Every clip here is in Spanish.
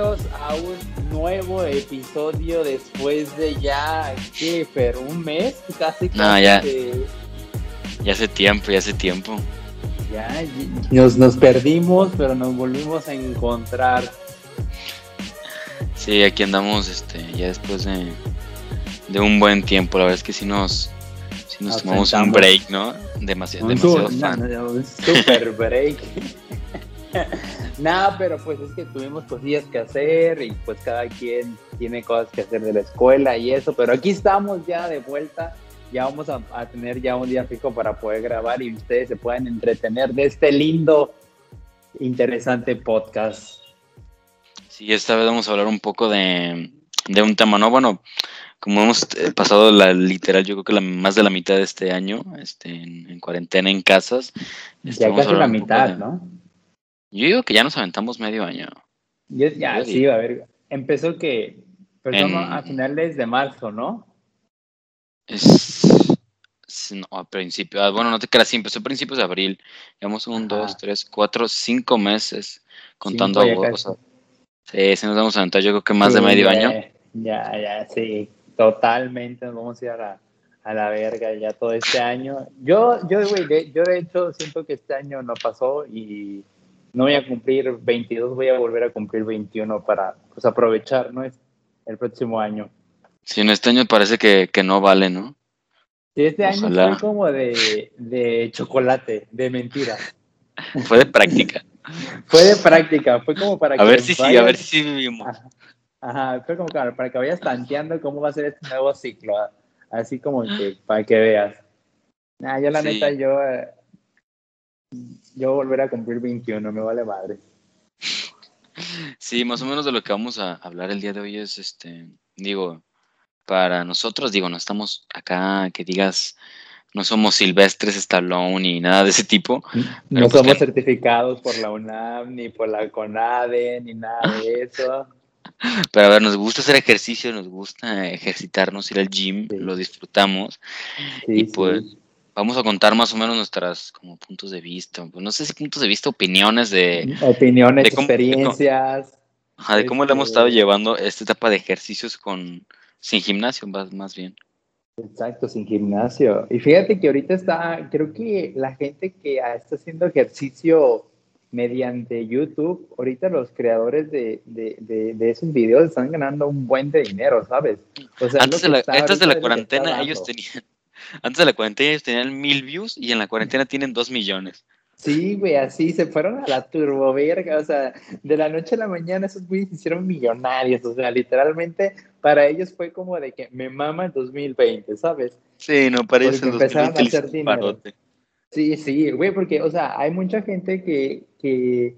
a un nuevo episodio después de ya, ¿qué, Fer? ¿Un mes? Casi, casi. Ya. Ya hace tiempo, ya hace tiempo. Ya, nos, nos perdimos, pero nos volvimos a encontrar. Sí, aquí andamos este, ya después de, de un buen tiempo. La verdad es que sí nos, sí nos tomamos un break, ¿no? Demasiado, demasiado un super break. Nada, pero pues es que tuvimos cosillas que hacer y pues cada quien tiene cosas que hacer de la escuela y eso, pero aquí estamos ya de vuelta, ya vamos a, tener ya un día fijo para poder grabar y ustedes se pueden entretener de este lindo, interesante podcast. Sí, esta vez vamos a hablar un poco de, un tema, ¿no? Bueno, como hemos eh, pasado la literal, yo creo que la, más de la mitad de este año, este, en, cuarentena en casas. ya casi la mitad, ¿no? Yo digo que ya nos aventamos medio año. ya, sí, a ver. Empezó que. Perdón, a finales de marzo, ¿no? Es. No, a principios. Ah, bueno, no te creas, sí, empezó a principios de abril. Llevamos un, dos, tres, cuatro, cinco meses contando cinco, Sí, sí nos vamos a aventar, yo creo que más de medio año. Ya, ya, sí, totalmente nos vamos a ir a la, a la verga ya todo este año. Yo, yo, güey, yo de hecho siento que este año no pasó y no voy a cumplir 22, voy a volver a cumplir 21 para pues, aprovechar, ¿no? Es el próximo año. Sí, en este año parece que, no vale, ¿no? Sí, este año fue como de, chocolate, de mentira. fue de práctica. fue de práctica, fue como para que. A ver si sí, a ver si sí vivimos. Ajá, fue como para que vayas tanteando cómo va a ser este nuevo ciclo. Así como que para que veas. Nah, yo la neta, yo eh, yo volver a cumplir 21, me vale madre. Sí, más o menos de lo que vamos a hablar el día de hoy es, este, digo, para nosotros, digo, no estamos acá que digas, no somos silvestres Stallone ni nada de ese tipo. No pues somos certificados por la UNAM, ni por la CONADE, ni nada de eso. Pero a ver, nos gusta hacer ejercicio, nos gusta ejercitarnos, ir al gym, lo disfrutamos. y pues, vamos a contar más o menos nuestras como puntos de vista, pues, no sé si puntos de vista, opiniones de... Opiniones, experiencias. De cómo, le hemos estado este llevando esta etapa de ejercicios con sin gimnasio, más, más bien. Exacto, sin gimnasio. Y fíjate que ahorita está, creo que la gente que está haciendo ejercicio mediante YouTube, ahorita los creadores de, de, de, esos videos están ganando un buen de dinero, ¿sabes? antes, de la, antes de la cuarentena ellos tenían, antes de la cuarentena ellos tenían mil views y en la cuarentena tienen dos millones. Sí, güey, así se fueron a la turboverga, o sea, de la noche a la mañana esos güeyes se hicieron millonarios, o sea, literalmente para ellos fue como de que me mama el 2020, ¿sabes? Sí, no, para ellos empezaron a hacer dinero. Sí, sí, güey, porque, o sea, hay mucha gente que, que,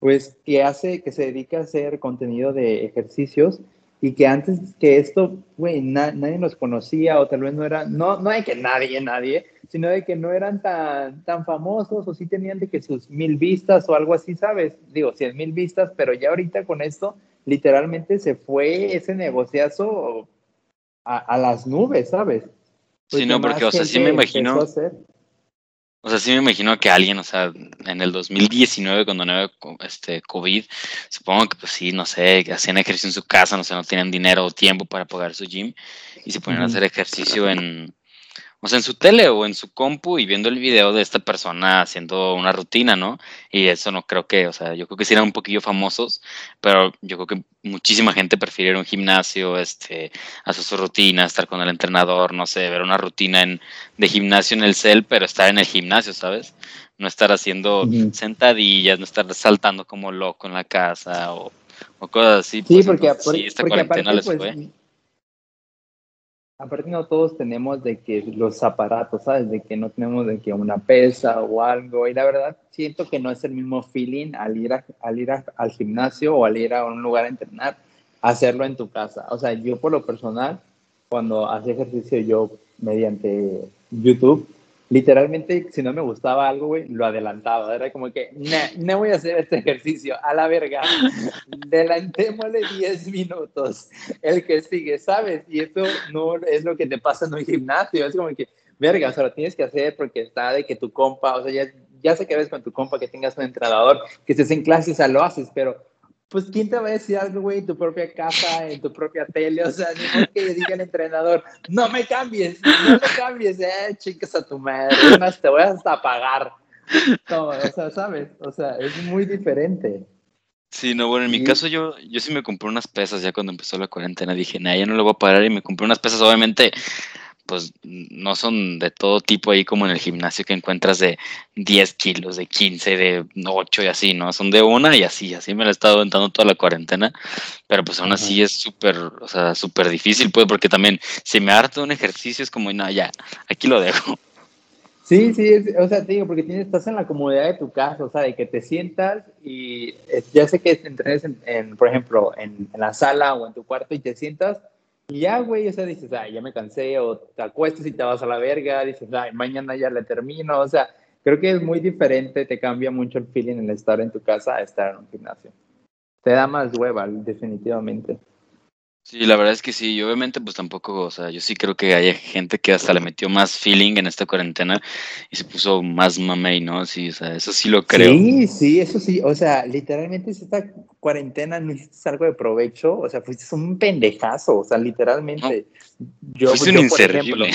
pues, que hace, que se dedica a hacer contenido de ejercicios y que antes que esto, güey, nadie los conocía o tal vez no era, no, no hay que nadie, nadie, sino de que no eran tan, tan famosos o sí tenían de que sus mil vistas o algo así, ¿sabes? Digo, cien mil vistas, pero ya ahorita con esto, literalmente se fue ese negociazo a, a las nubes, ¿sabes? sí, no, porque, o sea, sí me imagino. O sea, sí me imagino que alguien, o sea, en el 2019, cuando no había este, COVID, supongo que, pues sí, no sé, hacían ejercicio en su casa, no sé, no tenían dinero o tiempo para pagar su gym y se ponían a hacer ejercicio en, o sea, en su tele o en su compu y viendo el video de esta persona haciendo una rutina, ¿no? Y eso no creo que, o sea, yo creo que sí eran un poquillo famosos, pero yo creo que muchísima gente prefiere ir a un gimnasio, este, hacer su rutina, estar con el entrenador, no sé, ver una rutina en, de gimnasio en el cel, pero estar en el gimnasio, ¿sabes? No estar haciendo sentadillas, no estar saltando como loco en la casa o, cosas así. Sí, pues, porque, sí, esta cuarentena les pues, fue aparte no todos tenemos de que los aparatos, ¿sabes? De que no tenemos de que una pesa o algo. Y la verdad siento que no es el mismo feeling al ir, al ir al gimnasio o al ir a un lugar a entrenar, hacerlo en tu casa. O sea, yo por lo personal, cuando hacía ejercicio yo mediante YouTube, literalmente, si no me gustaba algo, güey, lo adelantaba. Era como que, no voy a hacer este ejercicio, a la verga. Delantémosle 10 minutos. El que sigue, ¿sabes? Y eso no es lo que te pasa en un gimnasio. Es como que, verga, o sea, lo tienes que hacer porque está de que tu compa, o sea, ya, ya sé que ves con tu compa que tengas un entrenador, que estés en clase, o sea, lo haces, pero pues ¿quién te va a decir algo, güey, en tu propia casa, en tu propia tele? O sea, ni que diga el entrenador, no me cambies, no me cambies, eh, chicas a tu madre, te voy hasta pagar. No, o sea, ¿sabes? O sea, es muy diferente. Sí, no, bueno, en mi caso yo, yo sí me compré unas pesas ya cuando empezó la cuarentena. Dije, nah, ya no lo voy a parar y me compré unas pesas, obviamente pues no son de todo tipo ahí como en el gimnasio que encuentras de 10 kilos, de 15, de 8 y así, ¿no? Son de una y así, así me la he estado aventando toda la cuarentena, pero pues aún así es súper, o sea, súper difícil, pues, porque también si me harto un ejercicio es como, no, ya, aquí lo dejo. Sí, sí, o sea, te digo, porque tienes, estás en la comodidad de tu casa, o sea, de que te sientas y ya sé que entrenes, en, por ejemplo, en, en la sala o en tu cuarto y te sientas y ya, güey, o sea, dices, ay, ya me cansé, o te acuestas y te vas a la verga, dices, ay, mañana ya le termino, o sea, creo que es muy diferente, te cambia mucho el feeling el estar en tu casa a estar en un gimnasio. Te da más hueva, definitivamente. Sí, la verdad es que sí, y obviamente pues tampoco, o sea, yo sí creo que hay gente que hasta le metió más feeling en esta cuarentena y se puso más mamey, ¿no? Sí, o sea, eso sí lo creo. Sí, sí, eso sí, o sea, literalmente si esta cuarentena no hiciste algo de provecho, o sea, fuiste un pendejazo, o sea, literalmente. yo, fuiste un inservible.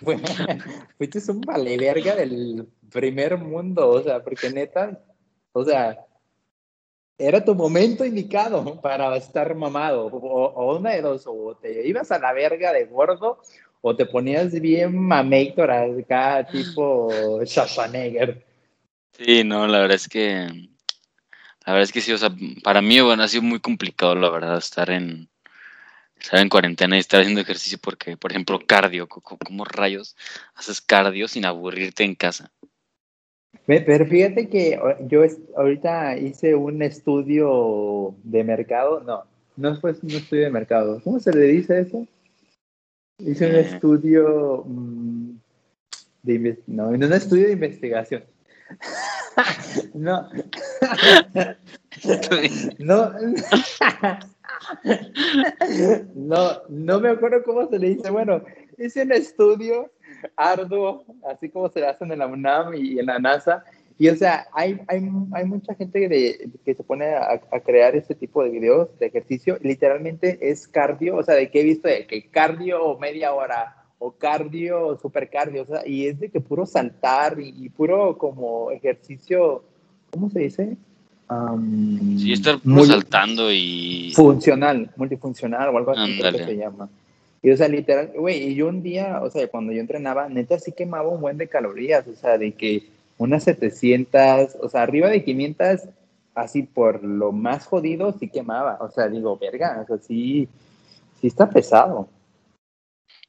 fuiste un vale verga del primer mundo, o sea, porque neta, o sea, era tu momento indicado para estar mamado. O, una de dos, o te ibas a la verga de gordo, o te ponías bien mameitor acá, tipo Schwarzenegger. Sí, no, la verdad es que. La verdad es que sí, o sea, para mí, bueno, ha sido muy complicado, la verdad, estar en, estar en cuarentena y estar haciendo ejercicio porque, por ejemplo, cardio, ¿cómo rayos haces cardio sin aburrirte en casa? Pero fíjate que yo ahorita hice un estudio de mercado, no, no fue un estudio de mercado, ¿cómo se le dice eso? Hice un eh. estudio mm, de no, un estudio de investigación. no. no. no, no me acuerdo cómo se le dice. Bueno, hice un estudio arduo, así como se hacen en la UNAM y en la NASA. Y o sea, hay, hay, hay mucha gente que se pone a, crear este tipo de videos de ejercicio. Literalmente es cardio, o sea, de que he visto de que cardio media hora o cardio, super cardio, o sea, y es de que puro saltar y, puro como ejercicio, ¿cómo se dice? sí, estar muy saltando y... Funcional, multifuncional o algo así que se llama. Y, o sea, literal, güey, y yo un día, o sea, cuando yo entrenaba, neta sí quemaba un buen de calorías, o sea, de que unas 700, o sea, arriba de 500, así por lo más jodido, sí quemaba. O sea, digo, verga, o sea, sí, sí está pesado.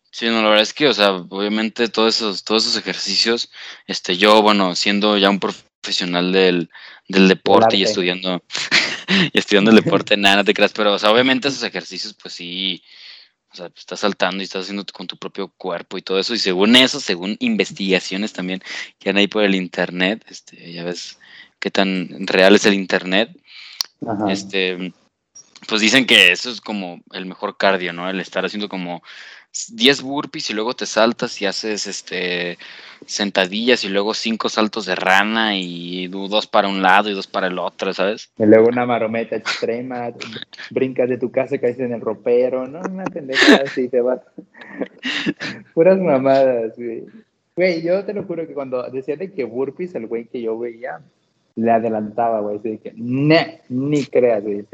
Sí, no, la verdad es que, o sea, obviamente todos esos, todos esos ejercicios, este, yo, bueno, siendo ya un profesional del, del deporte y estudiando, y estudiando el deporte, nada, no te creas, pero, o sea, obviamente esos ejercicios, pues sí, o sea, estás saltando y estás haciendo con tu propio cuerpo y todo eso. Y según eso, según investigaciones también que han ahí por el internet, este, ya ves qué tan real es el internet. Este, pues dicen que eso es como el mejor cardio, ¿no? El estar haciendo como 10 burpees y luego te saltas y haces este sentadillas y luego cinco saltos de rana y dos para un lado y dos para el otro, ¿sabes? Y luego una marometa extrema, brincas de tu casa y caes en el ropero, ¿no? Una pendeja así te vas. Puras mamadas, güey. Güey, yo te lo juro que cuando decía de que burpees, el güey que yo veía, le adelantaba, güey, así de que, ni creas, güey.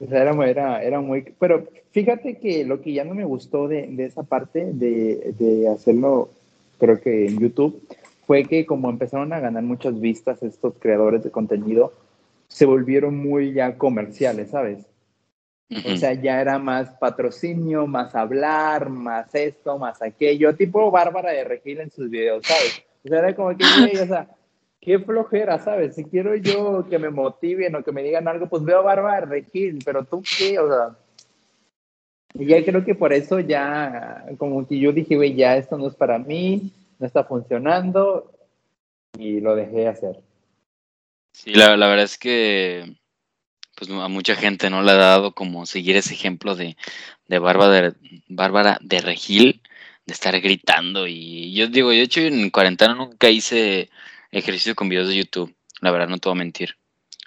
O sea, era, era, era, muy... Pero fíjate que lo que ya no me gustó de, de esa parte de, de, hacerlo, creo que en YouTube, fue que como empezaron a ganar muchas vistas estos creadores de contenido, se volvieron muy ya comerciales, ¿sabes? O sea, ya era más patrocinio, más hablar, más esto, más aquello, tipo Bárbara de Regil en sus videos, ¿sabes? O sea, era como que, o sea, qué flojera, ¿sabes? Si quiero yo que me motiven o que me digan algo, pues veo Bárbara Regil, pero tú qué, o sea. Y ya creo que por eso ya, como que yo dije, güey, ya esto no es para mí. no está funcionando y lo dejé hacer. Sí, la, la verdad es que pues a mucha gente no le ha dado como seguir ese ejemplo de, de Bárbara, de, Bárbara de Regil, de estar gritando. Y yo digo, yo de hecho en cuarentena nunca hice ejercicio con videos de YouTube, la verdad no te voy a mentir.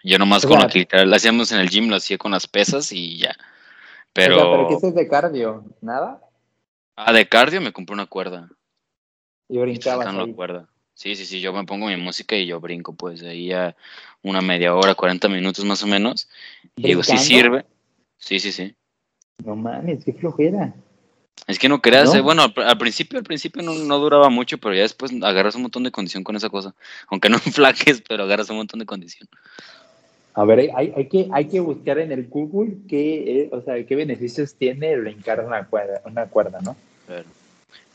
Yo nomás con lo que literal hacíamos en el gym, lo hacía con las pesas y ya. Pero... O ¿pero qué es de cardio? ¿Nada? Ah, de cardio me compré una cuerda. Y la cuerda. Sí, sí, sí, yo me pongo mi música y yo brinco, pues, ahí a una media hora, 40 minutos más o menos. Y digo, sí sirve. Sí, sí, sí. No mames, qué flojera. Es que no creas, eh, bueno, al, principio, al principio no, duraba mucho, pero ya después agarras un montón de condición con esa cosa. Aunque no flaques, pero agarras un montón de condición. A ver, hay, hay, que, hay que buscar en el Google qué, eh, o sea, qué beneficios tiene brincar una cuerda, una cuerda ¿no?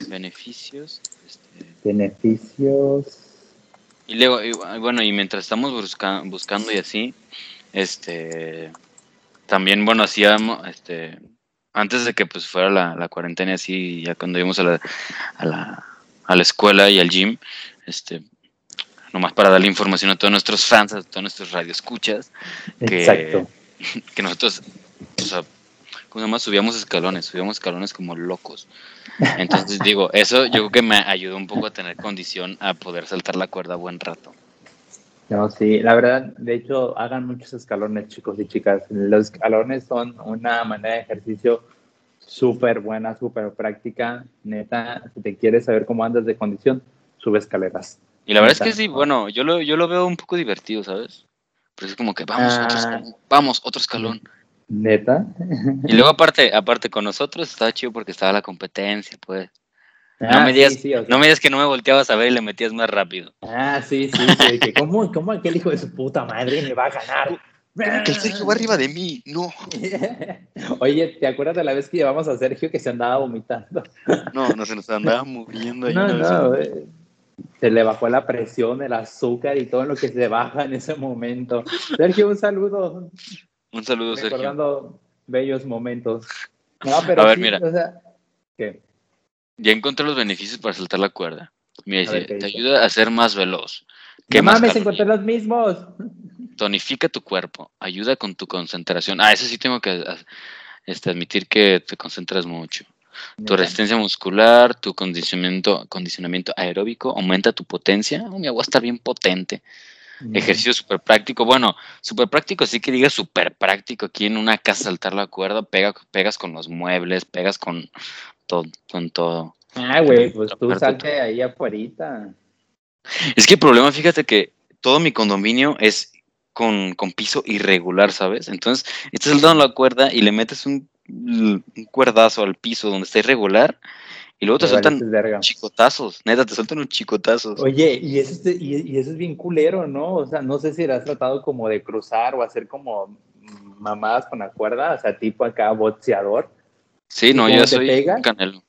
Beneficios. Este... Beneficios. Y luego, bueno, y mientras estamos buscando y así, este, también, bueno, hacíamos, este, antes de que pues fuera la, la cuarentena así, ya cuando íbamos a la, a la, a la escuela y al gym, este, nomás para darle información a todos nuestros fans, a todos nuestros radioescuchas, que, que nosotros, o sea, como más subíamos escalones, subíamos escalones como locos. Entonces digo, eso yo creo que me ayudó un poco a tener condición a poder saltar la cuerda buen rato. No, sí, la verdad, de hecho, hagan muchos escalones, chicos y chicas. Los escalones son una manera de ejercicio súper buena, súper práctica. Neta, si te quieres saber cómo andas de condición, sube escaleras. Y la verdad es que sí, bueno, yo lo, yo lo veo un poco divertido, ¿sabes? Pero es como que vamos, otro ah. escalón, vamos, otro escalón. Neta. Y luego aparte, aparte con nosotros estaba chido porque estaba la competencia, pues. No, ah, me digas, no me que no me volteabas a ver y le metías más rápido. Ah, sí, sí, sí que ¿cómo, ¿cómo, aquel hijo de su puta madre me va a ganar? Que el Sergio va arriba de mí, no. Oye, ¿te acuerdas de la vez que llevamos a Sergio que se andaba vomitando? No, no se nos andaba moviendo. no, no, se le bajó la presión, el azúcar y todo lo que se baja en ese momento. Sergio, un saludo. Un saludo, Sergio. Recordando bellos momentos. No, pero a ver, mira. ¿qué? Ya encontré los beneficios para saltar la cuerda. Mira, dice, te ayuda a ser más veloz. ¿Qué no más mames, encontré los mismos. Tonifica tu cuerpo, ayuda con tu concentración. Ah, eso sí tengo que este, admitir que te concentras mucho. Tu resistencia muscular, tu condicionamiento, condicionamiento aeróbico, aumenta tu potencia. Oh, mi agua está bien potente. Ejercicio súper práctico. Bueno, súper práctico, sí que digas súper práctico. Aquí en una casa saltar la cuerda, pega, pegas con los muebles, pegas con todo. Con todo. Ah, güey, pues tú salte ahí afuera. Es que el problema, fíjate que todo mi condominio es con, con piso irregular, ¿sabes? Entonces, estás saltando la cuerda y le metes un, un cuerdazo al piso donde está irregular y luego te sueltan chicotazos, neta, te sueltan un chicotazo. Oye, y eso, es, y, eso es bien culero, ¿no? O sea, no sé si has tratado como de cruzar o hacer como mamadas con la cuerda, o sea, tipo acá boxeador. Sí, no, yo soy canelo.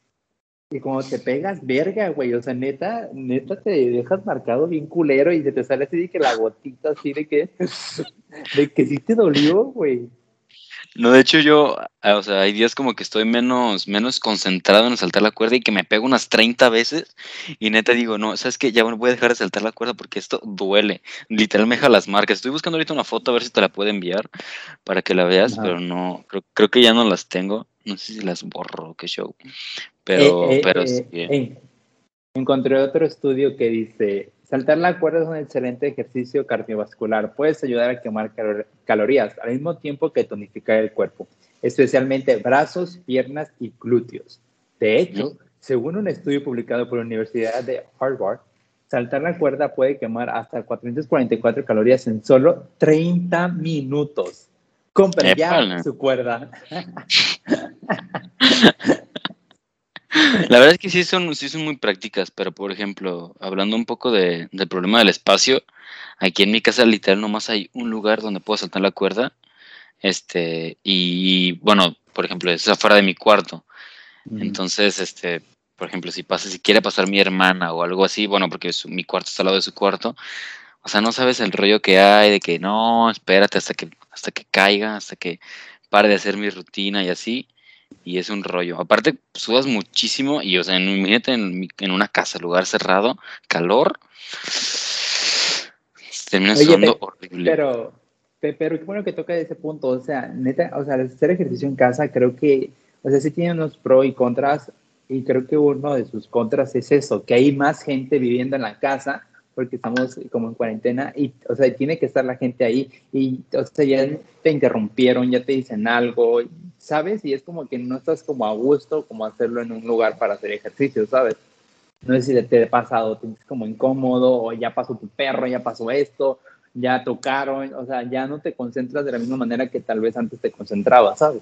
Y como te pegas, verga, güey, o sea, neta, neta te dejas marcado bien culero y se te sale así de que la gotita así de que, de que sí te dolió, güey. No, de hecho yo, ah, o sea, hay días como que estoy menos, menos concentrado en saltar la cuerda y que me pego unas 30 veces y neta digo, no, sabes que ya voy a dejar de saltar la cuerda porque esto duele. Literal me deja las marcas. Estoy buscando ahorita una foto a ver si te la puedo enviar para que la veas, pero no, creo, creo, que ya no las tengo. No sé si las borro, qué show. Pero, eh, eh, pero eh, Encontré otro estudio que dice, Saltar la cuerda es un excelente ejercicio cardiovascular. Puedes ayudar a quemar calorías al mismo tiempo que tonificar el cuerpo, especialmente brazos, piernas y glúteos. De hecho, según un estudio publicado por la Universidad de Harvard, saltar la cuerda puede quemar hasta 444 calorías en solo 30 minutos. Compre ya su cuerda. La verdad es que sí son, sí son muy prácticas, pero por ejemplo, hablando un poco de, del problema del espacio, aquí en mi casa literal nomás hay un lugar donde puedo saltar la cuerda. Este, y bueno, por ejemplo, es afuera de mi cuarto. Entonces, este, por ejemplo, si pasa, si quiere pasar mi hermana o algo así, bueno, porque mi cuarto está al lado de su cuarto, o sea, no sabes el rollo que hay de que no, espérate hasta que, hasta que caiga, hasta que pare de hacer mi rutina y así. y es un rollo. Aparte, sudas muchísimo y, o sea, imagínate en, en una casa, lugar cerrado, calor, termina sudando horrible. Pero, pero qué bueno que toca ese punto, o sea, neta, o sea, hacer ejercicio en casa creo que, o sea, sí tiene unos pros y contras, y creo que uno de sus contras es eso, que hay más gente viviendo en la casa, porque estamos como en cuarentena y, o sea, tiene que estar la gente ahí y, o sea, ya te interrumpieron, ya te dicen algo, ¿sabes? Y es como que no estás como a gusto como hacerlo en un lugar para hacer ejercicio, ¿sabes? No sé si te ha pasado, te sientes como incómodo o ya pasó tu perro, ya pasó esto, ya tocaron, o sea, ya no te concentras de la misma manera que tal vez antes te concentrabas, ¿sabes?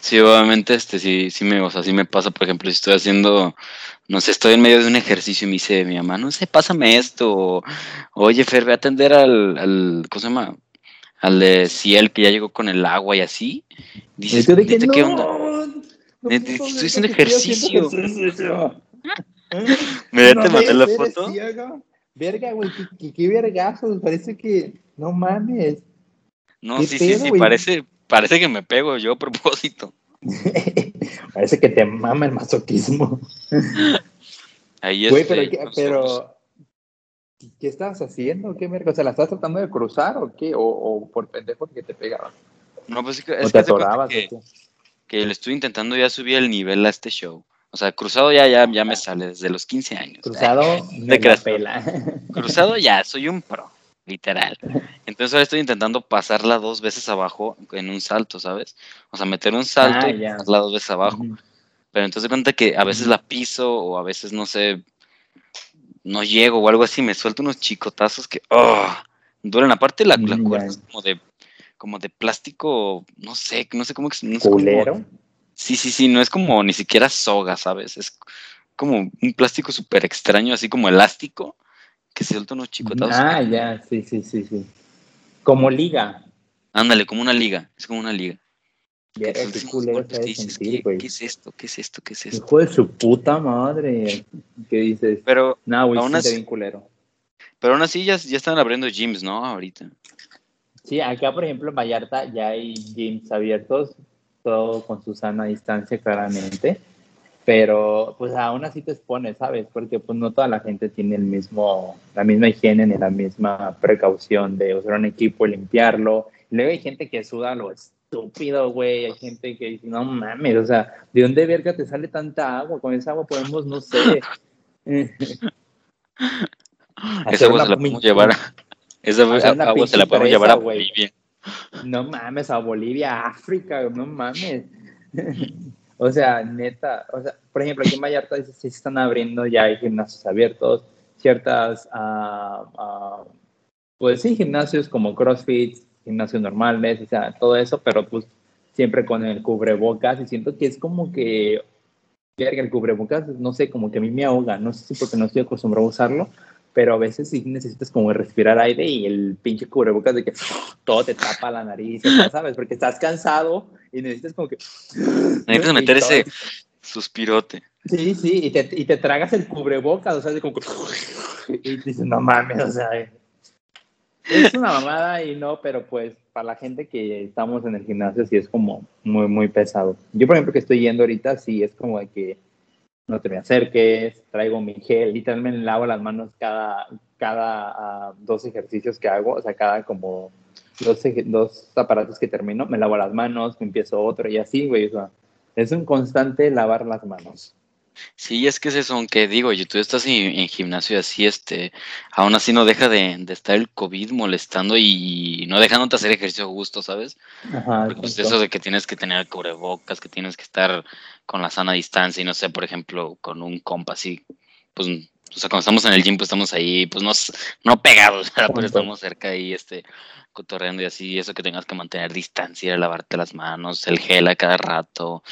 Sí, obviamente, este, sí, sí me, o sea, sí me pasa, por ejemplo, si estoy haciendo, no sé, estoy en medio de un ejercicio y me dice mi mamá, no sé, pásame esto, oye, Fer, voy a atender al, al, ¿cómo se llama? Al de Ciel, que ya llegó con el agua y así. Dices, ¿de qué, ¿qué onda? estoy haciendo ejercicio. me te mandé la foto. Verga, güey, qué, qué, vergazos, parece que, no mames. No, sí, sí, sí, parece, Parece que me pego yo a propósito. Parece que te mama el masoquismo. Ahí es. Güey, pero, pero ¿qué estabas haciendo? ¿Qué merda? O sea, ¿la estás tratando de cruzar o qué? ¿O, por pendejo que te pegaba? No, pues es que, es te que, que, le estoy intentando ya subir el nivel a este show. O sea, cruzado ya, ya, ya me sale desde los 15 años. Cruzado, me pela. Cruzado ya, soy un pro literal. Entonces ahora estoy intentando pasarla dos veces abajo en un salto, ¿sabes? O sea, meter un salto ah, y pasarla dos veces abajo. Pero entonces cuenta que a veces la piso o a veces, no sé, no llego o algo así, me suelto unos chicotazos que, oh, duelen. Aparte la, la cuerda es como de, como de plástico, no sé, no sé cómo... No ¿Culero? sí, sí, sí, no es como ni siquiera soga, ¿sabes? Es como un plástico súper extraño, así como elástico que se suelta unos chicotazos. Ah, ya, sí, sí, sí, sí. Como liga. Ándale, como una liga, es como una liga. qué, ¿qué, es esto? ¿Qué es esto? ¿Qué es esto? Hijo de su puta madre. ¿Qué dices? Pero güey, aún así, bien culero. Pero aún así ya, ya están abriendo gyms, ¿no? Ahorita. Sí, acá por ejemplo en Vallarta ya hay gyms abiertos, todo con su sana distancia claramente pero pues aún así te expones, ¿sabes? Porque pues no toda la gente tiene el mismo, la misma higiene ni la misma precaución de usar un equipo limpiarlo. luego hay gente que suda lo estúpido, güey, hay gente que dice, no mames, o sea, ¿de dónde verga te sale tanta agua? Con esa agua podemos, no sé... esa agua se la podemos llevar, esa agua se la podemos llevar a Bolivia. No mames, a Bolivia, África, no mames. O sea, neta, o sea, por ejemplo, aquí en Vallarta sí se están abriendo ya hay gimnasios abiertos, ciertas, uh, uh, pues sí, gimnasios como CrossFit, gimnasios normales, o sea, todo eso, pero pues siempre con el cubrebocas y siento que es como que, el cubrebocas, no sé, como que a mí me ahoga, no sé si porque no estoy acostumbrado a usarlo, pero a veces sí necesitas como respirar aire y el pinche cubrebocas de que todo te tapa la nariz, ¿sabes? Porque estás cansado y necesitas como que... Necesitas meter ese suspirote. Sí, sí, y te, y te tragas el cubrebocas, o sea, de como que... Y dices, no mames, o sea... Es una mamada y no, pero pues para la gente que estamos en el gimnasio sí es como muy, muy pesado. Yo, por ejemplo, que estoy yendo ahorita, sí es como de que no te me acerques, traigo mi gel, literalmente me lavo las manos cada, cada ah, dos ejercicios que hago, o sea, cada como dos, dos aparatos que termino, me lavo las manos, me empiezo otro y así, güey, es un constante lavar las manos. Sí, es que es eso, aunque digo, y tú estás en, gimnasio así, este, aún así no deja de, estar el COVID molestando y no dejándote hacer ejercicio justo, ¿sabes? Ajá, pues eso de que tienes que tener cubrebocas, que tienes que estar con la sana distancia y no sé, por ejemplo, con un compa así, pues, o sea, cuando estamos en el gym, pues estamos ahí, pues no, no pegados, pero estamos cerca ahí, este, cotorreando y así, eso que tengas que mantener distancia, lavarte las manos, el gel a cada rato,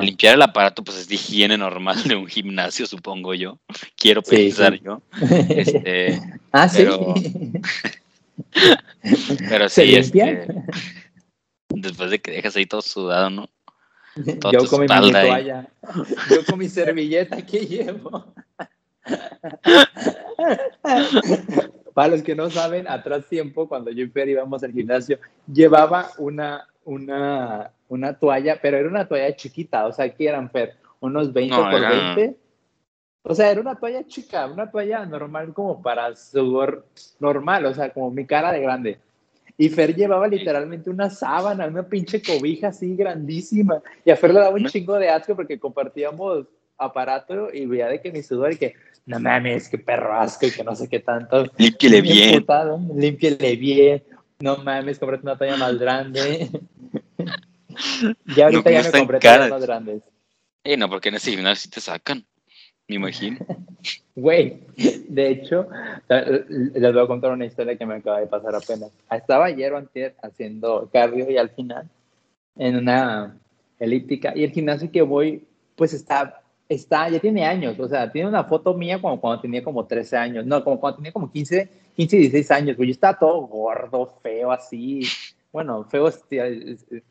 limpiar el aparato, pues es de higiene normal de un gimnasio, supongo yo, quiero pensar yo. Este, ah, pero, sí. pero sí, este, después de que dejas ahí todo sudado, ¿no? yo con mi toalla, yo con mi servilleta que llevo. Para los que no saben, atrás tiempo, cuando yo y Fer íbamos al gimnasio, llevaba una, una, una toalla, pero era una toalla chiquita, o sea, que eran, Fer, unos 20 por 20. O sea, era una toalla chica, una toalla normal como para sudor normal, o sea, como mi cara de grande. Y Fer llevaba literalmente una sábana, una pinche cobija así grandísima. Y a Fer le daba un chingo de asco porque compartíamos aparato y veía de que mi sudor y que, no mames, qué perro asco y que no sé qué tanto. Límpiele bien. límpiele bien. No mames, cómprate una talla más grande. ya ahorita ya me compré tallas más grandes. Eh, no, porque en ese gimnasio sí te sacan, me imagino. Güey, de hecho, les voy a contar una historia que me acaba de pasar apenas. Estaba ayer o antes haciendo cardio y al final en una elíptica y el gimnasio que voy pues está, está, ya tiene años, o sea, tiene una foto mía como cuando tenía como 13 años, no, como cuando tenía como 15, 15, 16 años, güey, yo estaba todo gordo, feo, así, bueno, feo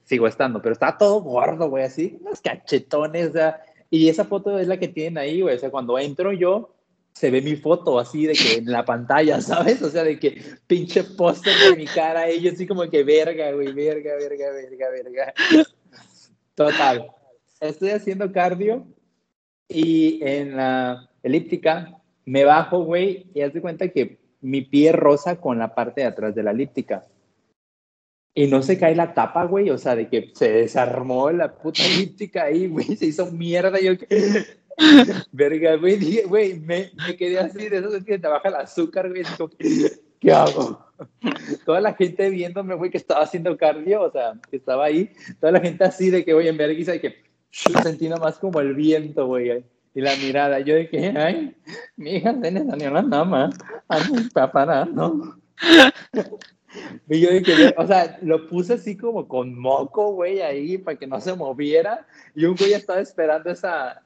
sigo estando, pero estaba todo gordo, güey, así, unos cachetones, o sea, y esa foto es la que tienen ahí, güey, o sea, cuando entro yo, se ve mi foto así de que en la pantalla, ¿sabes? O sea, de que pinche póster de mi cara y así como que verga, güey, verga, verga, verga, verga. Total. Estoy haciendo cardio y en la elíptica me bajo, güey, y haz de cuenta que mi pie rosa con la parte de atrás de la elíptica. Y no se cae la tapa, güey, o sea, de que se desarmó la puta elíptica ahí, güey, se hizo mierda. Yo, Verga, güey, dije, güey, me, me, quedé así, de eso es que te baja el azúcar, güey, ¿qué hago? Toda la gente viéndome, güey, que estaba haciendo cardio, o sea, que estaba ahí, toda la gente así de que, güey, en vergüenza, de que sentí nomás como el viento, güey, y la mirada, yo que, ay, mi hija se le salió la nama, a mi papá, ¿no? Y yo dije, o sea, lo puse así como con moco, güey, ahí para que no se moviera. Y un güey estaba esperando esa,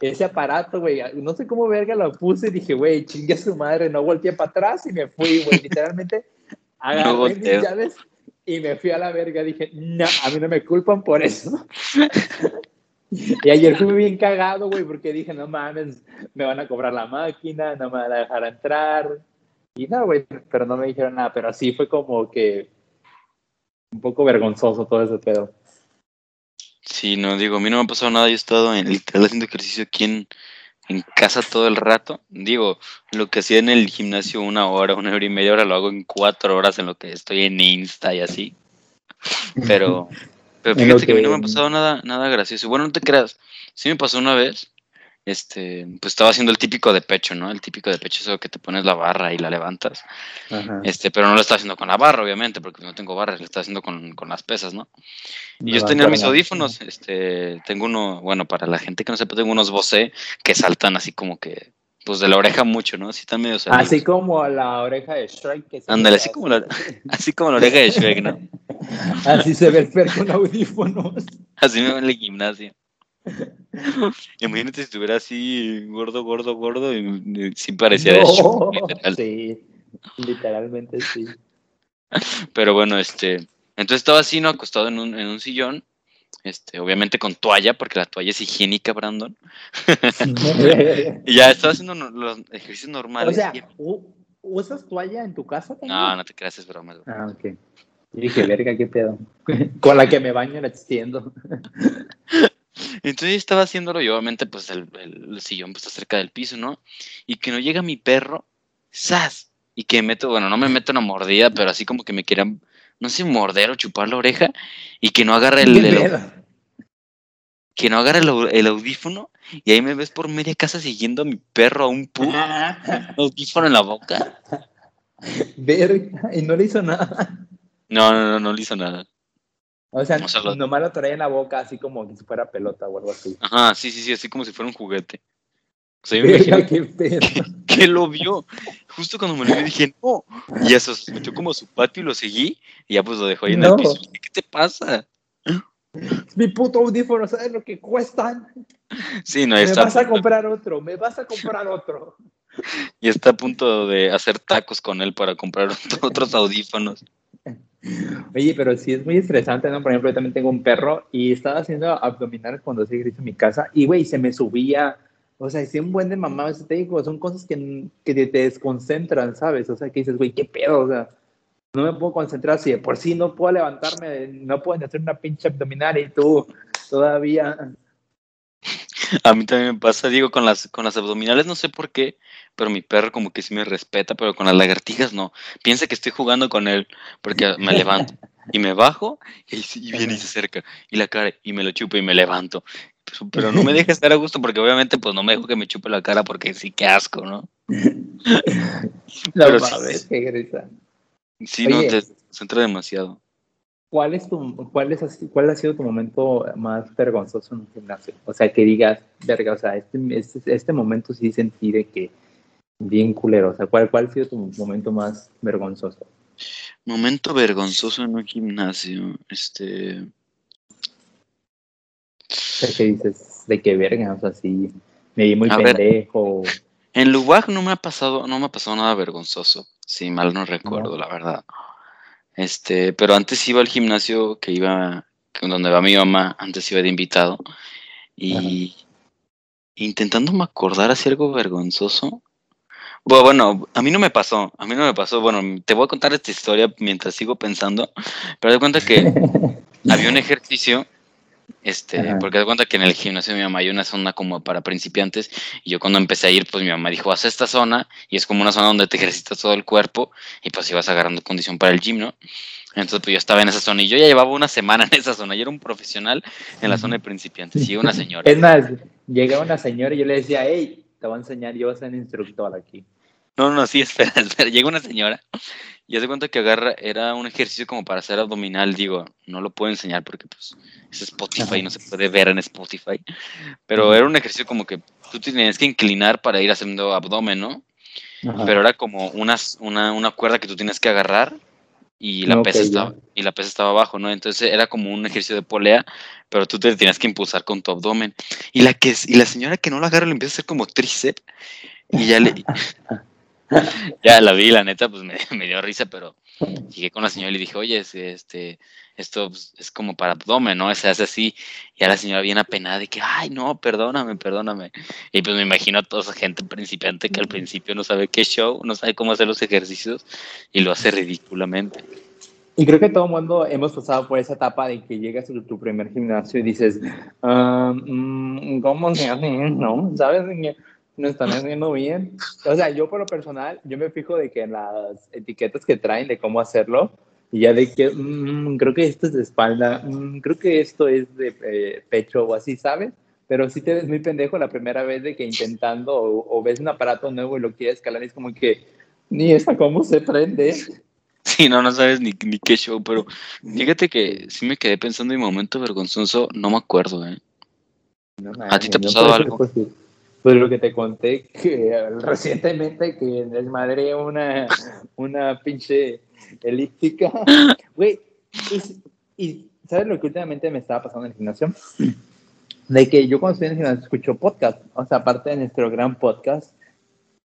ese aparato, güey. No sé cómo verga lo puse y dije, güey, chingue a su madre, no volteé para atrás y me fui, güey. Literalmente agarré mis llaves y me fui a la verga. Dije, no, a mí no me culpan por eso. y ayer fui bien cagado, güey, porque dije, no mames, me van a cobrar la máquina, no me van a dejar entrar. Y no, güey, pero no me dijeron nada, pero así fue como que un poco vergonzoso todo ese pedo. Sí, no, digo, a mí no me ha pasado nada, yo he estado en, literal haciendo ejercicio aquí en, casa todo el rato. Digo, lo que hacía en el gimnasio una hora, una hora y media, ahora lo hago en cuatro horas en lo que estoy en Insta y así. Pero, pero fíjate que... a mí no me ha pasado nada, nada gracioso. Bueno, no te creas, sí me pasó una vez este, pues estaba haciendo el típico de pecho, ¿no? El típico de pecho, eso que te pones la barra y la levantas. Este, pero no lo estaba haciendo con la barra, obviamente, porque no tengo barras, lo estaba haciendo con, con las pesas, ¿no? Y yo tenía mis audífonos, este, tengo uno, bueno, para la gente que no sepa, tengo unos Bose que saltan así como que, pues de la oreja mucho, ¿no? Así están medio Así como la oreja de Shrek. Ándale, así como, la, así como la oreja de Shrek, ¿no? así se ve el perro con audífonos. Así me ve en el gimnasio. Imagínate si estuviera así gordo, gordo, gordo y, sin parecía de Sí, literalmente sí. Pero bueno, este, entonces estaba así, ¿no? Acostado en un, en un sillón, este, obviamente con toalla, porque la toalla es higiénica, Brandon. y ya estaba haciendo los ejercicios normales. O sea, ¿usas toalla en tu casa No, no te creas, es broma. Ah, ok. Y dije, verga, qué pedo. Con la que me baño la extiendo. Entonces estaba haciéndolo y obviamente pues el, sillón pues, está cerca del piso, ¿no? Y que no llega mi perro, ¡zas! Y que meto, bueno, no me meto una mordida, pero así como que me quieran, no sé, morder o chupar la oreja y que no agarre el, que no agarre el, audífono y ahí me ves por media casa siguiendo a mi perro a un pu audífono en la boca. Verga, y no le hizo nada. No, no, no, no le hizo nada. O sea, nomás lo traía en la boca así como si fuera pelota o algo así. Ajá, sí, sí, sí, así como si fuera un juguete. O sea, yo me imagino que, que, lo vio. Justo cuando me lo vi dije, no. Y eso se metió como a su patio y lo seguí. Y ya pues lo dejó ahí en el piso. ¿Qué te pasa? Mi puto audífono, ¿sabes lo que cuestan? Sí, no, está. Me vas a comprar otro, me vas a comprar otro. Y está a punto de hacer tacos con él para comprar otros audífonos. Oye, pero sí es muy estresante, ¿no? Por ejemplo, yo también tengo un perro y estaba haciendo abdominales cuando hacía ejercicio en mi casa y, güey, se me subía. O sea, hacía un buen de mamá, te digo, son cosas que, que te desconcentran, ¿sabes? O sea, que dices, güey, qué pedo, o sea, no me puedo concentrar, si de por sí no puedo levantarme, no puedo hacer una pinche abdominal y tú todavía... A mí también me pasa, digo, con las, con las abdominales no sé por qué, pero mi perro como que sí me respeta, pero con las lagartijas no. Piensa que estoy jugando con él porque me levanto y me bajo y, viene y se acerca y la cara y me lo chupo y me levanto. Pero, no me deja estar a gusto porque obviamente pues no me dejo que me chupe la cara porque sí, qué asco, ¿no? pero sí. Sí, no, te centra demasiado. ¿Cuál, es tu, cuál, es, ¿Cuál ha sido tu momento más vergonzoso en un gimnasio? O sea, que digas, verga, o sea, este, este, este momento sí sentí de que bien culero. O sea, ¿cuál, ¿cuál ha sido tu momento más vergonzoso? Momento vergonzoso en un gimnasio, este... ¿Qué dices? ¿De qué verga? O sea, sí, me di muy pendejo. en Luwag no me ha pasado, no me ha pasado nada vergonzoso, si mal no recuerdo, la verdad. Este, pero antes iba al gimnasio que iba, donde va mi mamá, antes iba de invitado. Y intentando me acordar hacer algo vergonzoso. Bueno, a mí no me pasó, a mí no me pasó. Bueno, te voy a contar esta historia mientras sigo pensando, pero de cuenta que había un ejercicio este, porque de cuenta que en el gimnasio de mi mamá hay una zona como para principiantes y yo cuando empecé a ir, pues mi mamá dijo, haz esta zona y es como una zona donde te ejercitas todo el cuerpo y pues ibas agarrando condición para el gym, ¿no? Entonces pues yo estaba en esa zona y yo ya llevaba una semana en esa zona, yo era un profesional en la zona de principiantes y una señora. Es más, llega una señora y yo le decía, hey, te voy a enseñar, yo voy a ser instructor aquí. No, no, sí, espera, espera. Llega una señora y hace cuenta que agarra, era un ejercicio como para hacer abdominal, digo, no lo puedo enseñar porque pues es Spotify, no se puede ver en Spotify, pero era un ejercicio como que tú tienes que inclinar para ir haciendo abdomen, ¿no? Pero era como una, una, una, cuerda que tú tienes que agarrar y la, pesa estaba, y la pesa estaba abajo, ¿no? Entonces era como un ejercicio de polea, pero tú te tienes que impulsar con tu abdomen. Y la, que, y la señora que no la agarra le empieza a hacer como tríceps y ya le... ya la vi, la neta, pues me, dio risa, pero llegué con la señora y le dije, oye, este, esto pues, es como para abdomen, ¿no? Se hace así. Y a la señora bien apenada de que, ay, no, perdóname, perdóname. Y pues me imagino a toda esa gente principiante que al principio no sabe qué show, no sabe cómo hacer los ejercicios y lo hace ridículamente. Y creo que todo el mundo hemos pasado por esa etapa de que llegas a tu primer gimnasio y dices, mm, ¿cómo se hace? ¿No? ¿Sabes? No están haciendo bien. O sea, yo por lo personal, yo me fijo de que en las etiquetas que traen de cómo hacerlo, y ya de que mm, creo que esto es de espalda, mm, creo que esto es de eh, pecho o así, ¿sabes? Pero sí te ves muy pendejo la primera vez de que intentando o, ves un aparato nuevo y lo quieres escalar y es como que ni esta cómo se prende. Sí, no, no sabes ni, ni qué show, pero fíjate que sí me quedé pensando en mi momento vergonzoso, no me acuerdo, ¿eh? ¿A ti te ha pasado algo? Pues lo que te conté que recientemente que desmadré una, una pinche elíptica. Güey, y ¿sabes lo que últimamente me estaba pasando en el gimnasio? De que yo cuando estoy en el gimnasio escucho podcast, o sea, aparte de nuestro gran podcast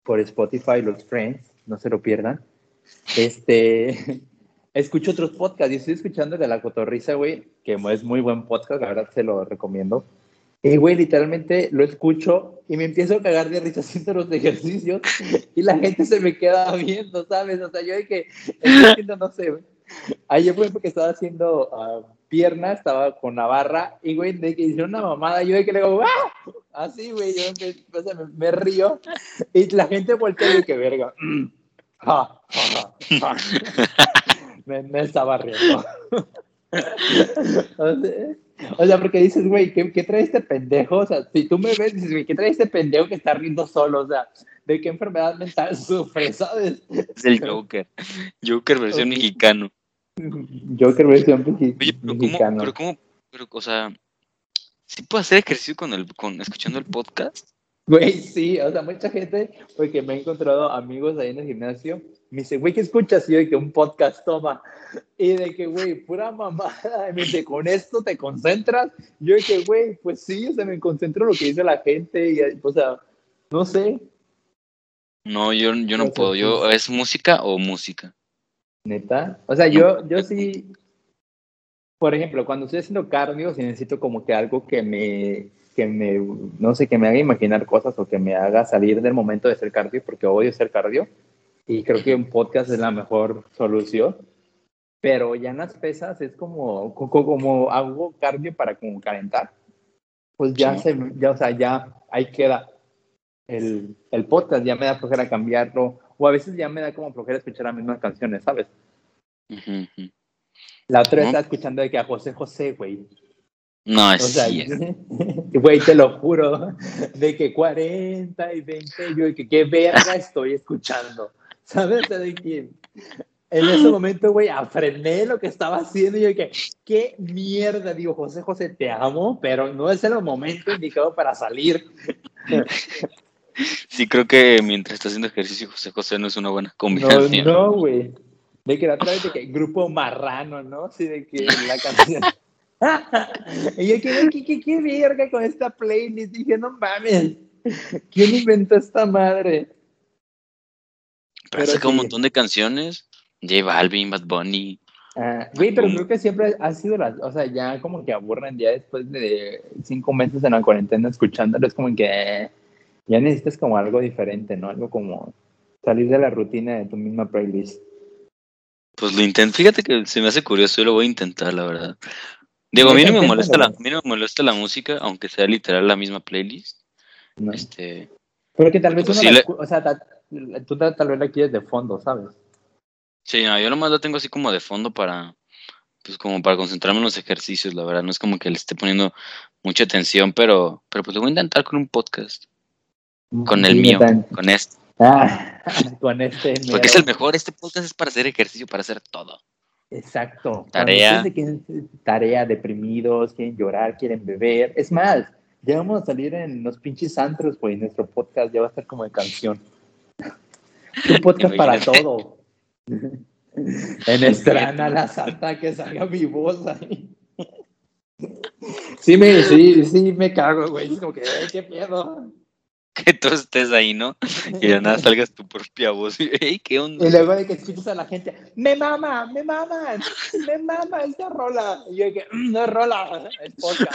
por Spotify, los Friends, no se lo pierdan. Este, escucho otros podcasts y estoy escuchando de La Cotorriza, güey, que es muy buen podcast, la verdad se lo recomiendo. Y, güey, literalmente lo escucho y me empiezo a cagar de risa haciendo los ejercicios y la gente se me queda viendo, ¿sabes? O sea, yo de que haciendo, no sé, ayer fue porque estaba haciendo uh, pierna, estaba con la barra y, güey, de que hice una mamada, yo de que le digo, ¡ah! Así, güey, yo o sea, me, río y la gente voltea y que verga. me, me estaba riendo. o sea, o sea, porque dices, güey, ¿qué, ¿qué, trae este pendejo? O sea, si tú me ves, dices, güey, ¿qué trae este pendejo que está riendo solo? O sea, ¿de qué enfermedad mental sufre, sabes? Es el Joker. Joker versión mexicano. Joker versión Oye, pero mexicano. ¿cómo, pero cómo, pero, o sea, ¿sí puedo hacer ejercicio con el, con, escuchando el podcast? Güey, sí, o sea, mucha gente, porque me he encontrado amigos ahí en el gimnasio, me dice, güey, ¿qué escuchas? Y yo de que un podcast toma. Y de que, güey, pura mamada. Me dice, ¿con esto te concentras? Yo de que, güey, pues sí, o sea, me concentro en lo que dice la gente. Y, o sea, no sé. No, yo, yo no puedo. Yo, ¿Es música o música? ¿Neta? O sea, yo, yo sí, por ejemplo, cuando estoy haciendo cardio, si necesito como que algo que me, que me, no sé, que me haga imaginar cosas o que me haga salir del momento de hacer cardio, porque odio hacer cardio y creo que un podcast es la mejor solución. pero ya en las pesas es como, como, hago cardio para como calentar, pues ya se, ya, o sea, ya ahí queda el, el podcast, ya me da flojera cambiarlo, o a veces ya me da como flojera escuchar las mismas canciones, ¿sabes? La otra vez estaba escuchando de que a José José, güey. No, es o Güey, te lo juro, de que 40 y 20, yo de que qué verga estoy escuchando. ¿Sabes? De que en ese momento, güey, afrené lo que estaba haciendo y yo dije, qué mierda, digo, José José, te amo, pero no es el momento indicado para salir. Sí, creo que mientras estás haciendo ejercicio, José José no es una buena combinación. No, güey. de que la otra vez de que grupo marrano, ¿no? Sí, de que la canción. y yo, ¿qué, qué, qué, verga con esta playlist? Dije, no mames, ¿quién inventó esta madre? Pero, Pero un montón de canciones. J Balvin, Bad Bunny. Ah, güey, pero creo que siempre ha sido la, o sea, ya como que aburren ya después de cinco meses en la cuarentena escuchándolo, es como que ya necesitas como algo diferente, ¿no? Algo como salir de la rutina de tu misma playlist. Pues lo intento, fíjate que se me hace curioso, yo lo voy a intentar, la verdad. Digo, a mí no me molesta la, a mí no me molesta la música, aunque sea literal la misma playlist. No. Este, Porque tal vez pues o sea, tú tal vez la quieres de fondo, ¿sabes? Sí, no, yo nomás la tengo así como de fondo para, pues como para concentrarme en los ejercicios, la verdad. No es como que le esté poniendo mucha atención, pero, pero pues lo voy a intentar con un podcast. Con el mío, con este. Ah, con este. Porque es el mejor, este podcast es para hacer ejercicio, para hacer todo. Exacto. Tarea. tarea, deprimidos, quieren llorar, quieren beber. Es más, ya vamos a salir en los pinches antros, güey. Nuestro podcast ya va a estar como de canción. Un podcast para todo. En estrana la santa que salga mi voz ahí. Sí, me, sí, sí, me cago, güey. Es como que, qué miedo. Que tú estés ahí, ¿no? Y de nada salgas tu propia voz. Hey, ¿qué onda? Y luego de que escuchas a la gente, me mama, me mama, me mama esta rola. Y yo que, mm, no es rola, es podcast.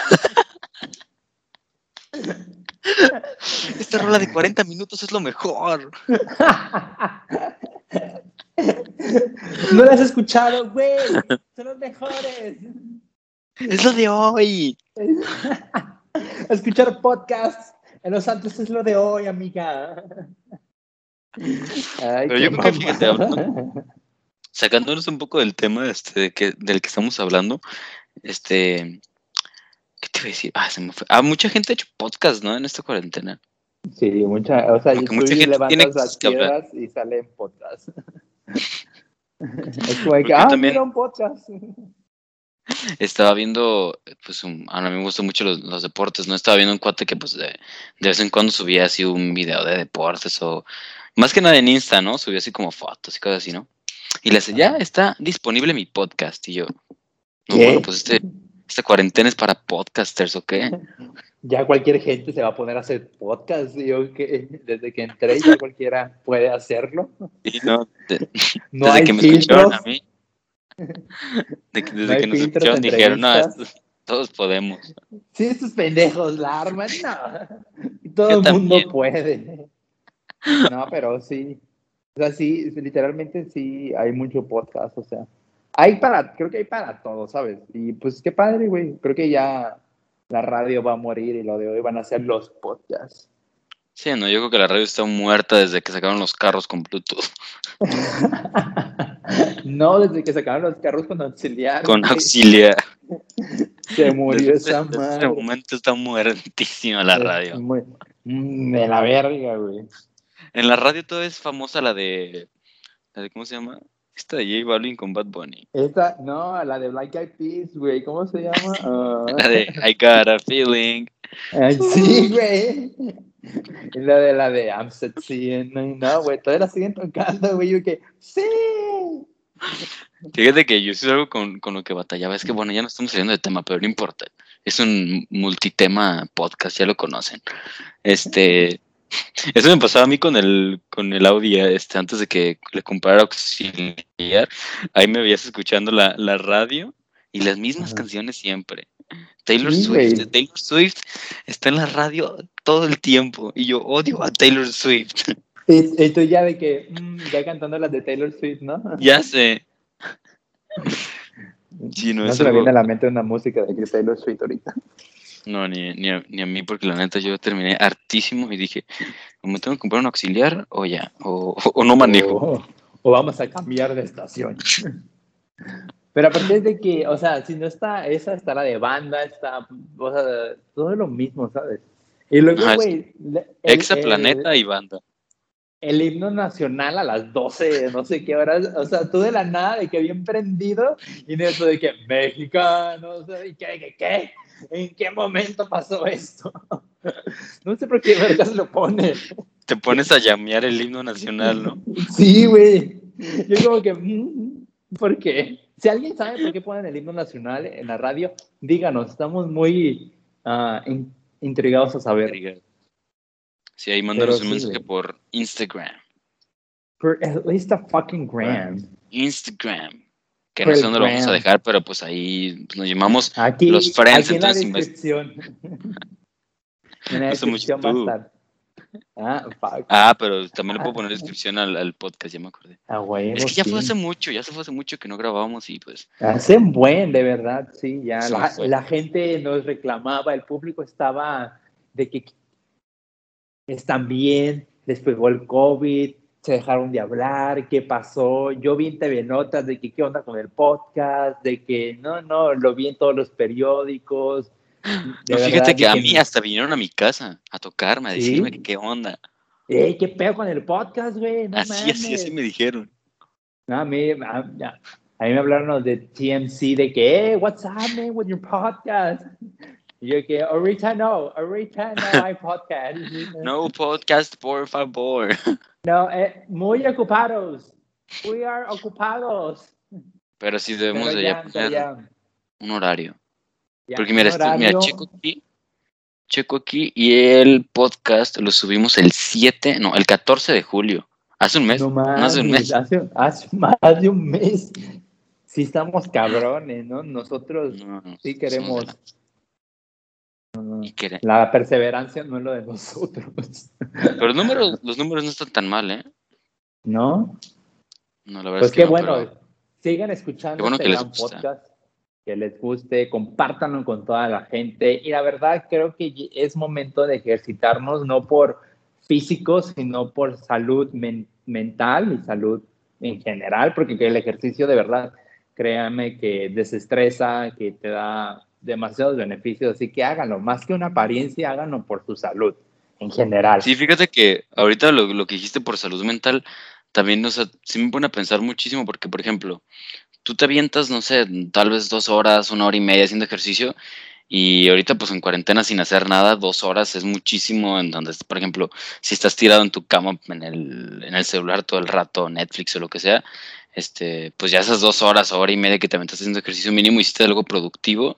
Esta rola de 40 minutos es lo mejor. No las has escuchado, güey. Son los mejores. Es lo de hoy. Escuchar podcasts en los Santos es lo de hoy, amiga. Pero yo creo que fíjate, sacándonos un poco del tema este, que, del que estamos hablando, este, ¿qué te iba a decir? Ah, se me fue. Ah, mucha gente ha hecho podcast, ¿no? En esta cuarentena. Sí, mucha, o sea, mucha gente tiene las piedras y salen podcast. es como que, ah, también... un podcast. Estaba viendo, pues, a mí me gustan mucho los, deportes, ¿no? Estaba viendo un cuate que, pues, de, de, vez en cuando subía así un video de deportes o, más que nada en Insta, ¿no? Subía así como fotos y cosas así, ¿no? Y le decía, ya está disponible mi podcast. Y yo, no, bueno, pues este, esta cuarentena es para podcasters, ¿o qué? Ya cualquier gente se va a poner a hacer podcast. Yo que desde que entré ya cualquiera puede hacerlo. Y no, no desde que me escucharon a mí. desde que nos escucharon dijeron, no, todos podemos. Sí, estos pendejos la arman, no. Todo el mundo puede. No, pero sí. O sea, sí, literalmente sí hay mucho podcast, o sea hay para, creo que hay para todo, ¿sabes? Y pues qué padre, güey. Creo que ya la radio va a morir y lo de hoy van a ser los podcasts. Sí, no, yo creo que la radio está muerta desde que sacaron los carros con Bluetooth. no, desde que sacaron los carros con auxiliar. Con auxiliar. Se murió esa madre. En este momento está muertísima la radio. De la verga, güey. En la radio todo es famosa la de, la de ¿cómo se llama? Esta de J Balvin con Bad Bunny. Esta, no, la de Black Eyed Peas, güey, ¿cómo se llama? Uh... la de I Got a Feeling. sí, güey. la de la de I'm sexy, no, güey, todas la siguen tocando, güey, yo que, sí. Fíjate que yo sí algo con, con, lo que batallaba, es que bueno, ya no estamos saliendo de tema, pero no importa. Es un multitema podcast, ya lo conocen. Este, eso me pasaba a mí con el, con el Audi, este, antes de que le comprara auxiliar. Ahí me veías escuchando la, la radio y las mismas canciones siempre. Taylor Swift, Taylor Swift está en la radio todo el tiempo y yo odio a Taylor Swift. Estoy ya de que, mm, ya cantando las de Taylor Swift, ¿no? Ya sé. Sí, no, se me viene a la mente una música de Taylor Swift ahorita. No, ni, ni, a, ni, a, mí, porque la neta yo terminé hartísimo y dije, ¿me tengo que comprar un auxiliar o ya? O, o, no manejo. O, vamos a cambiar de estación. Pero aparte de que, o sea, si no está esa, está la de banda, está, o sea, todo es lo mismo, ¿sabes? Y luego, güey... Exaplaneta y banda el himno nacional a las 12, no sé qué horas, o sea, tú de la nada, de que bien prendido, y de eso de que mexicano, o sea, ¿y qué, qué, ¿En qué momento pasó esto? No sé por qué vergas lo pones. Te pones a llamear el himno nacional, ¿no? Sí, güey. Yo como que, mm, ¿por qué? Si alguien sabe por qué ponen el himno nacional en la radio, díganos, estamos muy uh, intrigados a saber. Sí, ahí mándanos un mensaje por Instagram. Por at least a fucking gram. Instagram. Que no sé dónde lo vamos a dejar, pero pues ahí nos llamamos los friends. Aquí en la descripción. en la descripción va a estar. Ah, fuck. ah, pero también le puedo poner descripción al, al podcast, ya me acordé. Ah, bueno, es que ya fue hace mucho, ya se fue hace mucho que no grabábamos y pues. Hace buen, de verdad, sí, ya. la, la, gente nos reclamaba, el público estaba de que están bien, les pegó el COVID, se dejaron de hablar, qué pasó. Yo vi en TV Notas de que qué onda con el podcast, de que no, no, lo vi en todos los periódicos. No, fíjate que a mí hasta vinieron a mi casa a tocarme, a decirme que qué onda. Ey, qué pedo con el podcast, güey. así, así, así me dijeron. No, a mí, a, a, mí me hablaron de TMC de que, hey, what's happening with your podcast? Yo que, ahorita no, ahorita no hay podcast. no podcast, por favor. No, eh, muy ocupados. We are ocupados. Pero sí debemos de ya, poner un horario. Porque mira, este, mira, checo aquí, checo aquí y el podcast lo subimos el 7, no, el 14 de julio. Hace un mes. No más de un mes. Hace, hace, más de un mes. Sí estamos cabrones, ¿no? Nosotros sí queremos la perseverancia no es lo de nosotros. Pero los números, los números no están tan mal, ¿eh? ¿No? No, la verdad pues es que qué bueno. Sigan escuchando bueno este gran podcast. Que les guste, compártanlo con toda la gente. Y la verdad, creo que es momento de ejercitarnos, no por físico, sino por salud mental y salud en general, porque el ejercicio de verdad, créanme que desestresa, que te da demasiados beneficios, así que háganlo, más que una apariencia, háganlo por su salud en general. Sí, fíjate que ahorita lo, lo que dijiste por salud mental, también, o sea, sí me pone a pensar muchísimo porque, por ejemplo, tú te avientas, no sé, tal vez dos horas, una hora y media haciendo ejercicio y ahorita pues en cuarentena sin hacer nada, dos horas es muchísimo en donde, por ejemplo, si estás tirado en tu cama en el, en el celular todo el rato, Netflix o lo que sea, este, pues ya esas dos horas, hora y media que te metes haciendo ejercicio mínimo, hiciste algo productivo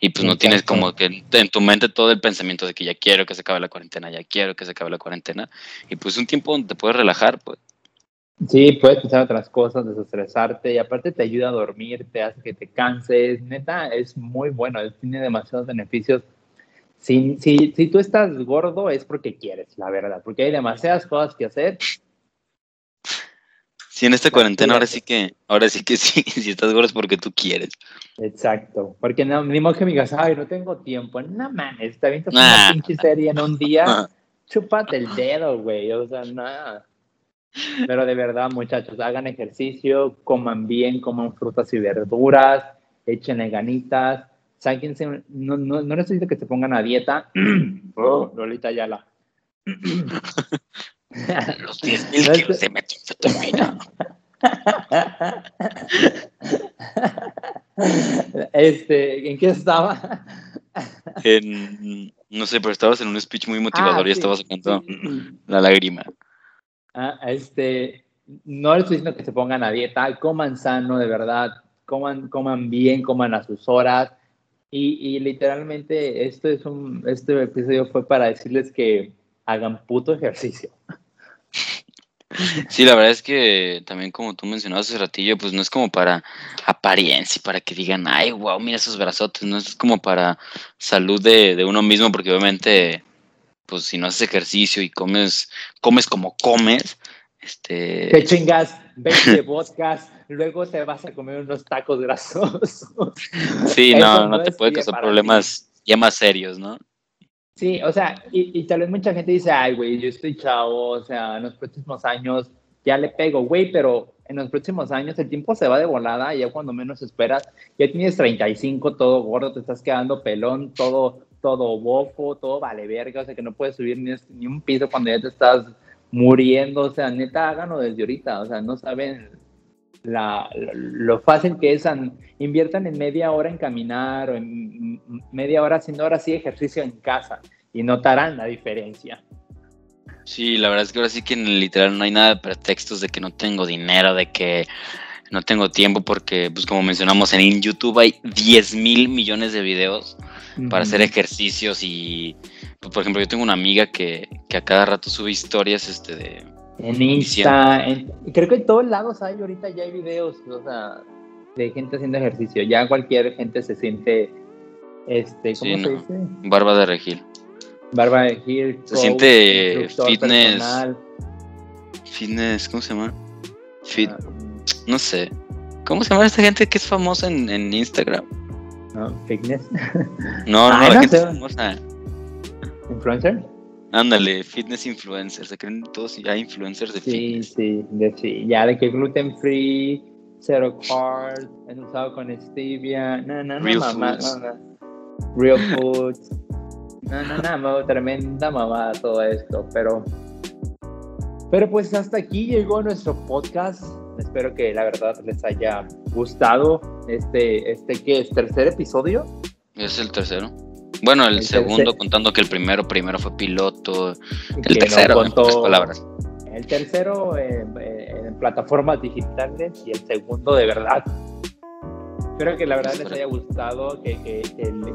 y pues no tienes como que en tu mente todo el pensamiento de que ya quiero que se acabe la cuarentena, ya quiero que se acabe la cuarentena y pues un tiempo donde te puedes relajar, pues. Sí, puedes pensar otras cosas, desestresarte y aparte te ayuda a dormir, te hace que te canses, neta, es muy bueno, tiene demasiados beneficios. Si, si, si tú estás gordo es porque quieres, la verdad, porque hay demasiadas cosas que hacer Sí, en esta cuarentena ahora sí que, ahora sí que sí, si estás gordo es porque tú quieres. Exacto, porque no, ni modo que me digas, ay, no tengo tiempo. No mames, está bien una pinche serie en un día, chúpate el dedo, güey, o sea, nada. Pero de verdad, muchachos, hagan ejercicio, coman bien, coman frutas y verduras, échenle ganitas, sáquense, no, no, no necesito que se pongan a dieta. oh, Lolita Yala. Los 10 mil kilos de metanfetamina. Este, ¿en qué estaba? En, no sé, pero estabas en un speech muy motivador y ah, estabas sacando la lágrima. Ah, este, no les estoy diciendo que se pongan a dieta, coman sano, de verdad, coman, coman bien, coman a sus horas. Y, y literalmente, esto es un, este episodio fue para decirles que hagan puto ejercicio. Sí, la verdad es que también como tú mencionabas hace ratillo, pues no es como para apariencia y para que digan, ay, wow, mira esos brazotes, no es como para salud de, uno mismo, porque obviamente, pues si no haces ejercicio y comes, comes como comes, este... Te chingas 20 vodkas, luego te vas a comer unos tacos grasosos. Sí, no, no, te puede causar problemas ya más serios, ¿no? Sí, o sea, y, tal vez mucha gente dice, ay, güey, yo estoy chavo, o sea, en los próximos años ya le pego, güey, pero en los próximos años el tiempo se va de volada, ya cuando menos esperas, ya tienes 35, todo gordo, te estás quedando pelón, todo, todo bofo, todo vale verga, o sea, que no puedes subir ni, ni un piso cuando ya te estás muriendo, o sea, neta, háganlo desde ahorita, o sea, no saben la, lo fácil que es, inviertan en media hora en caminar o en media hora haciendo ahora sí ejercicio en casa y notarán la diferencia. Sí, la verdad es que ahora sí que en literal no hay nada de pretextos de que no tengo dinero, de que no tengo tiempo, porque pues como mencionamos en YouTube hay 10 mil millones de videos para hacer ejercicios y, pues, por ejemplo, yo tengo una amiga que, que a cada rato sube historias este de en Insta, creo que en todos lados hay ahorita ya hay videos, o sea, de gente haciendo ejercicio. Ya cualquier gente se siente, este, ¿cómo se dice? Barba de regil. Barba de regil. Se siente fitness. Fitness, ¿cómo se llama? Fit, ah. no sé. ¿Cómo se llama esta gente que es famosa en, en Instagram? No, fitness. No, no, la gente es famosa. ¿Influencer? Ándale, fitness influencers, se creen todos ya influencers de fitness. Sí, sí, sí, ya de que gluten free, zero carbs, usado con stevia, no, no, no, Real mamá, foods. Real foods. No, no, no, tremenda mamada todo esto, pero pero pues hasta aquí llegó nuestro podcast. Espero que la verdad les haya gustado este este que es tercer episodio. Es el tercero. Bueno, el, segundo, contando que el primero, primero fue piloto. El tercero, en palabras. El tercero eh, en plataformas digitales y el segundo de verdad. Espero que la verdad les haya gustado, que, que,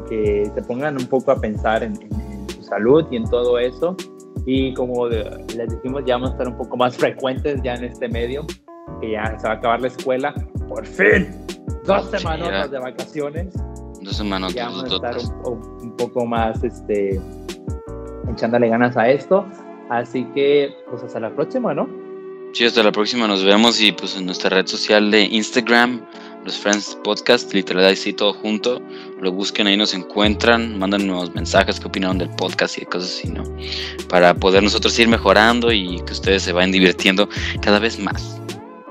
que, se pongan un poco a pensar en, su salud y en todo eso. Y como les dijimos, ya vamos a estar un poco más frecuentes ya en este medio, que ya se va a acabar la escuela. Por fin, dos semanas de vacaciones. Dos semanas. Ya vamos a estar un, poco más este, echándole ganas a esto. Así que, pues hasta la próxima, ¿no? Sí, hasta la próxima nos vemos y pues en nuestra red social de Instagram, los Friends Podcast, literal así todo junto, lo busquen ahí nos encuentran, mándanos mensajes, qué opinaron del podcast y cosas así, ¿no? Para poder nosotros ir mejorando y que ustedes se vayan divirtiendo cada vez más.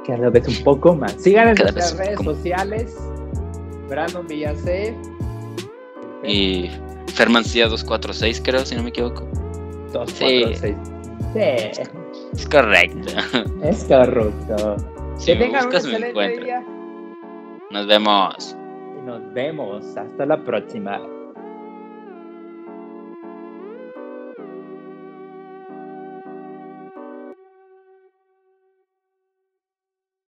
Cada vez un poco más. Sigan en nuestras redes sociales. Brandon Villacé. Y Fermancía 246, creo, si no me equivoco. 246. Sí. Es correcto. Es correcto. que tengan un excelente día. Nos vemos. Y nos vemos. Hasta la próxima.